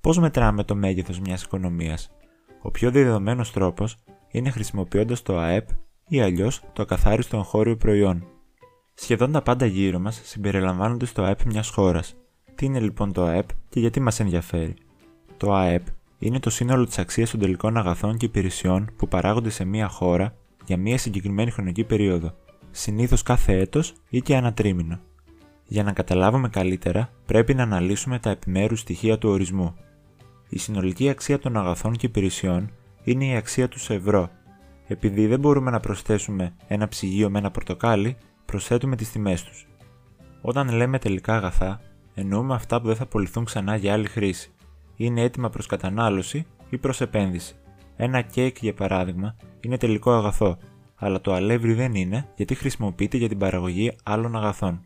Πώς μετράμε το μέγεθος μιας οικονομίας, Ο πιο δεδομένο τρόπος είναι χρησιμοποιώντας το ΑΕΠ ή αλλιώς το ακαθάριστο εγχώριο προϊόν. Σχεδόν τα πάντα γύρω μας συμπεριλαμβάνονται στο ΑΕΠ μιας χώρας. Τι είναι λοιπόν το ΑΕΠ και γιατί μας ενδιαφέρει; Το ΑΕΠ είναι το σύνολο της αξίας των τελικών αγαθών και υπηρεσιών που παράγονται σε μια χώρα για μια συγκεκριμένη χρονική περίοδο, συνήθως κάθε έτος ή και ανατρίμηνο. Για να καταλάβουμε καλύτερα, πρέπει να αναλύσουμε τα επιμέρους στοιχεία του ορισμού. Η συνολική αξία των αγαθών και υπηρεσιών είναι η αξία του σε ευρώ. Επειδή δεν μπορούμε να προσθέσουμε ένα ψυγείο με ένα πορτοκάλι, προσθέτουμε τις τιμές τους. Όταν λέμε τελικά αγαθά, εννοούμε αυτά που δεν θα απολυθούν ξανά για άλλη χρήση. Είναι έτοιμα προς κατανάλωση ή προς επένδυση. Ένα κέικ, για παράδειγμα, είναι τελικό αγαθό, αλλά το αλεύρι δεν είναι γιατί χρησιμοποιείται για την παραγωγή άλλων αγαθών.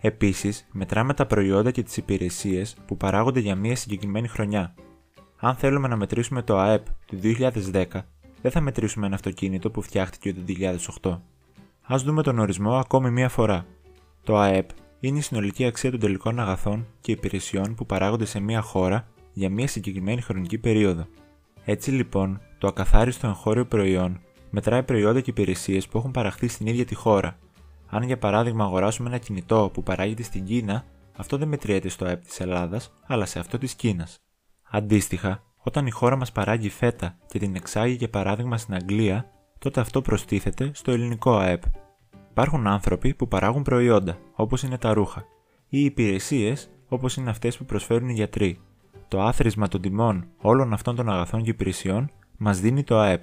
Επίσης, μετράμε τα προϊόντα και τις υπηρεσίες που παράγονται για μία συγκεκριμένη χρονιά. Αν θέλουμε να μετρήσουμε το ΑΕΠ του 2010, δεν θα μετρήσουμε ένα αυτοκίνητο που φτιάχτηκε το 2008. Α δούμε τον ορισμό ακόμη μία φορά. Το ΑΕΠ είναι η συνολική αξία των τελικών αγαθών και υπηρεσιών που παράγονται σε μία χώρα για μία συγκεκριμένη χρονική περίοδο. Έτσι λοιπόν, το ακαθάριστο εγχώριο προϊόν μετράει προϊόντα και υπηρεσίες που έχουν παραχθεί στην ίδια τη χώρα. Αν για παράδειγμα αγοράσουμε ένα κινητό που παράγεται στην Κίνα, αυτό δεν μετριέται στο ΑΕΠ της Ελλάδας, αλλά σε αυτό της Κίνας. Αντίστοιχα, όταν η χώρα μας παράγει φέτα και την εξάγει για παράδειγμα στην Αγγλία, τότε αυτό προστίθεται στο ελληνικό ΑΕΠ. Υπάρχουν άνθρωποι που παράγουν προϊόντα, όπως είναι τα ρούχα, ή υπηρεσίες, όπως είναι αυτές που προσφέρουν οι γιατροί. Το άθροισμα των τιμών όλων αυτών των αγαθών και υπηρεσιών μας δίνει το ΑΕΠ.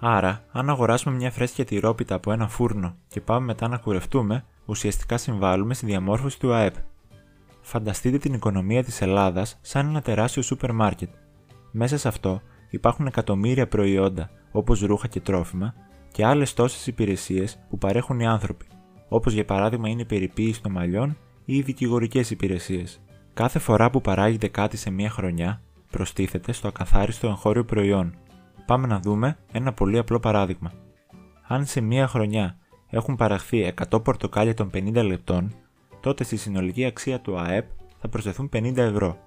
Άρα, αν αγοράσουμε μια φρέσκια τυρόπιτα από ένα φούρνο και πάμε μετά να κουρευτούμε, ουσιαστικά συμβάλλουμε στη διαμόρφωση του ΑΕΠ. Φανταστείτε την οικονομία της Ελλάδας σαν ένα τεράστιο σούπερ μάρκετ. Μέσα σε αυτό υπάρχουν εκατομμύρια προϊόντα όπως ρούχα και τρόφιμα και άλλες τόσες υπηρεσίες που παρέχουν οι άνθρωποι, όπως για παράδειγμα είναι η περιποίηση των μαλλιών ή οι δικηγορικές υπηρεσίες. Κάθε φορά που παράγεται κάτι σε μία χρονιά, προστίθεται στο ακαθάριστο εγχώριο προϊόν. Πάμε να δούμε ένα πολύ απλό παράδειγμα. Αν σε μία χρονιά έχουν παραχθεί 100 πορτοκάλια των 50 λεπτών, τότε στη συνολική αξία του ΑΕΠ θα προσθεθούν 50 ευρώ.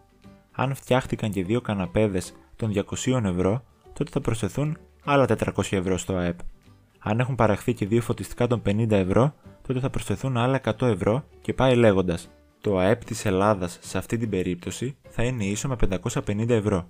Αν φτιάχτηκαν και δύο καναπέδες των 200 ευρώ, τότε θα προσθεθούν άλλα 400 ευρώ στο ΑΕΠ. Αν έχουν παραχθεί και δύο φωτιστικά των 50 ευρώ, τότε θα προσθεθούν άλλα 100 ευρώ και πάει λέγοντας. Το ΑΕΠ της Ελλάδας σε αυτή την περίπτωση θα είναι ίσο με 550 ευρώ.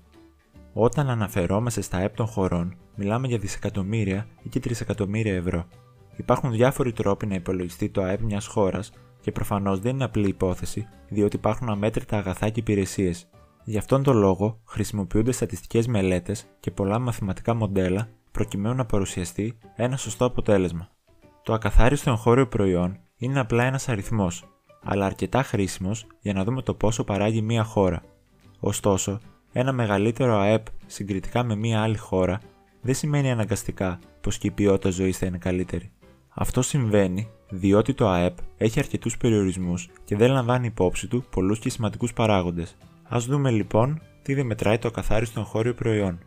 Όταν αναφερόμαστε στα ΑΕΠ των χωρών, μιλάμε για δισεκατομμύρια ή και τρισεκατομμύρια ευρώ. Υπάρχουν διάφοροι τρόποι να υπολογιστεί το ΑΕΠ μιας χώρας και προφανώς δεν είναι απλή υπόθεση, διότι υπάρχουν αμέτρητα αγαθά και υπηρεσίες. Γι' αυτόν τον λόγο χρησιμοποιούνται στατιστικές μελέτες και πολλά μαθηματικά μοντέλα προκειμένου να παρουσιαστεί ένα σωστό αποτέλεσμα. Το ακαθάριστο εγχώριο προϊόν είναι απλά ένας αριθμός, αλλά αρκετά χρήσιμος για να δούμε το πόσο παράγει μία χώρα. Ωστόσο, ένα μεγαλύτερο ΑΕΠ συγκριτικά με μία άλλη χώρα δεν σημαίνει αναγκαστικά πως και η ποιότητα ζωής θα είναι καλύτερη. Αυτό συμβαίνει διότι το ΑΕΠ έχει αρκετούς περιορισμούς και δεν λαμβάνει υπόψη του πολλούς και σημαντικούς παράγοντες. Α δούμε λοιπόν τι δεν μετράει το ακαθάριστο εγχώριο προϊόν.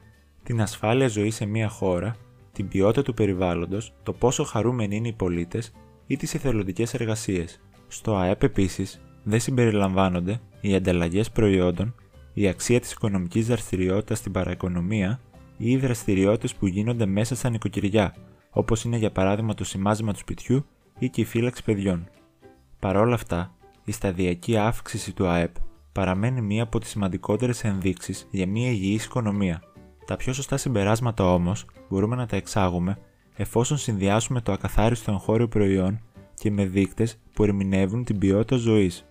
Την ασφάλεια ζωής σε μία χώρα, την ποιότητα του περιβάλλοντος, το πόσο χαρούμενοι είναι οι πολίτες ή τις εθελοντικές εργασίες. Στο ΑΕΠ επίσης δεν συμπεριλαμβάνονται οι ανταλλαγές προϊόντων, η αξία της οικονομικής δραστηριότητας στην παραοικονομία ή οι δραστηριότητες που γίνονται μέσα στα νοικοκυριά, όπως είναι για παράδειγμα το σημάζιμα του σπιτιού ή και η φύλαξη παιδιών. Παρ' όλα αυτά, η σταδιακή αύξηση του ΑΕΠ παραμένει μία από τις σημαντικότερες ενδείξεις για μία υγιή οικονομία. Τα πιο σωστά συμπεράσματα όμως μπορούμε να τα εξάγουμε εφόσον συνδυάσουμε το ακαθάριστο εγχώριο προϊόν και με δείκτες που ερμηνεύουν την ποιότητα ζωής.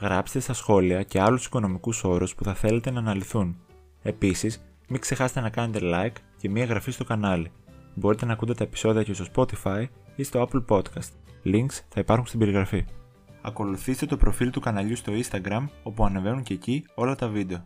Γράψτε στα σχόλια και άλλους οικονομικούς όρους που θα θέλετε να αναλυθούν. Επίσης, μην ξεχάσετε να κάνετε like και μία εγγραφή στο κανάλι. Μπορείτε να ακούτε τα επεισόδια και στο Spotify ή στο Apple Podcast. Links θα υπάρχουν στην περιγραφή. Ακολουθήστε το προφίλ του καναλιού στο Instagram όπου ανεβαίνουν και εκεί όλα τα βίντεο.